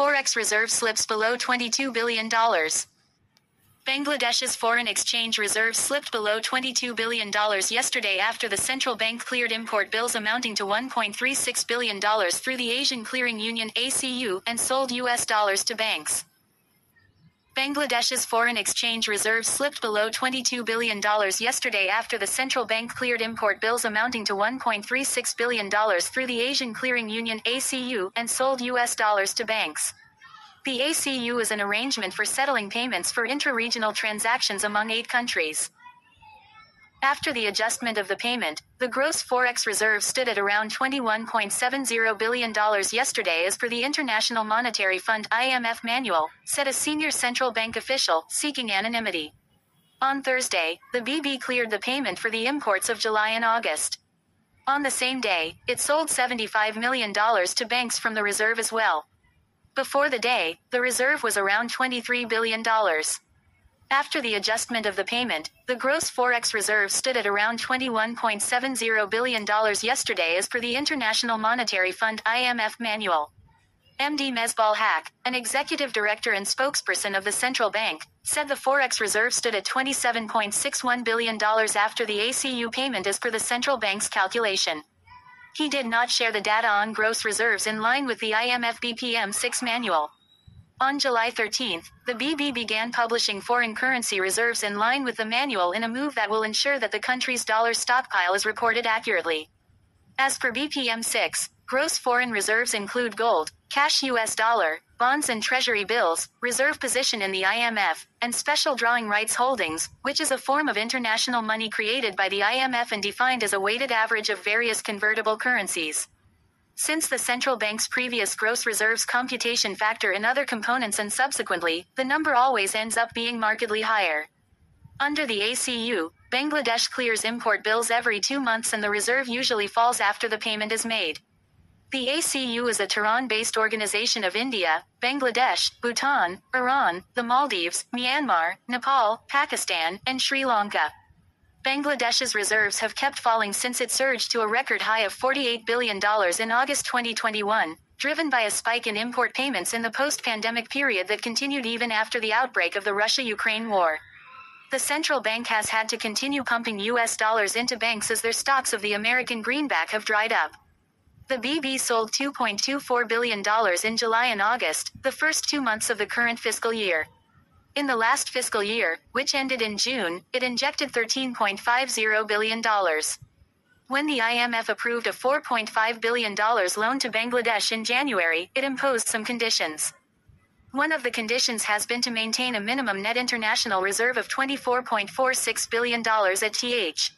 Forex reserve slips below $22 billion. Bangladesh's foreign exchange reserve slipped below $22 billion yesterday after the central bank cleared import bills amounting to $1.36 billion through the Asian Clearing Union ACU and sold US dollars to banks. Bangladesh's foreign exchange reserve slipped below $22 billion yesterday after the central bank cleared import bills amounting to $1.36 billion through the Asian Clearing Union ACU and sold US dollars to banks. The ACU is an arrangement for settling payments for intra-regional transactions among eight countries. After the adjustment of the payment, the gross forex reserve stood at around $21.70 billion yesterday as per the International Monetary Fund IMF manual, said a senior central bank official, seeking anonymity. On Thursday, the BB cleared the payment for the imports of July and August. On the same day, it sold $75 million to banks from the reserve as well. Before the day, the reserve was around $23 billion. After the adjustment of the payment, the gross forex reserve stood at around $21.70 billion yesterday as per the International Monetary Fund IMF manual. MD Mezbaul Haque, an executive director and spokesperson of the central bank, said the forex reserve stood at $27.61 billion after the ACU payment as per the central bank's calculation. He did not share the data on gross reserves in line with the IMF BPM 6 manual. On July 13, the BB began publishing foreign currency reserves in line with the manual in a move that will ensure that the country's dollar stockpile is reported accurately. As per BPM 6, gross foreign reserves include gold, cash US dollar, bonds and treasury bills, reserve position in the IMF, and special drawing rights holdings, which is a form of international money created by the IMF and defined as a weighted average of various convertible currencies. Since the central bank's previous gross reserves computation factor in other components and subsequently, the number always ends up being markedly higher. Under the ACU, Bangladesh clears import bills every two months and the reserve usually falls after the payment is made. The ACU is a Tehran-based organization of India, Bangladesh, Bhutan, Iran, the Maldives, Myanmar, Nepal, Pakistan, and Sri Lanka. Bangladesh's reserves have kept falling since it surged to a record high of $48 billion in August 2021, driven by a spike in import payments in the post-pandemic period that continued even after the outbreak of the Russia-Ukraine war. The central bank has had to continue pumping US dollars into banks as their stocks of the American greenback have dried up. The BB sold $2.24 billion in July and August, the first two months of the current fiscal year. In the last fiscal year, which ended in June, it injected $13.50 billion. When the IMF approved a $4.5 billion loan to Bangladesh in January, it imposed some conditions. One of the conditions has been to maintain a minimum net international reserve of $24.46 billion at TH.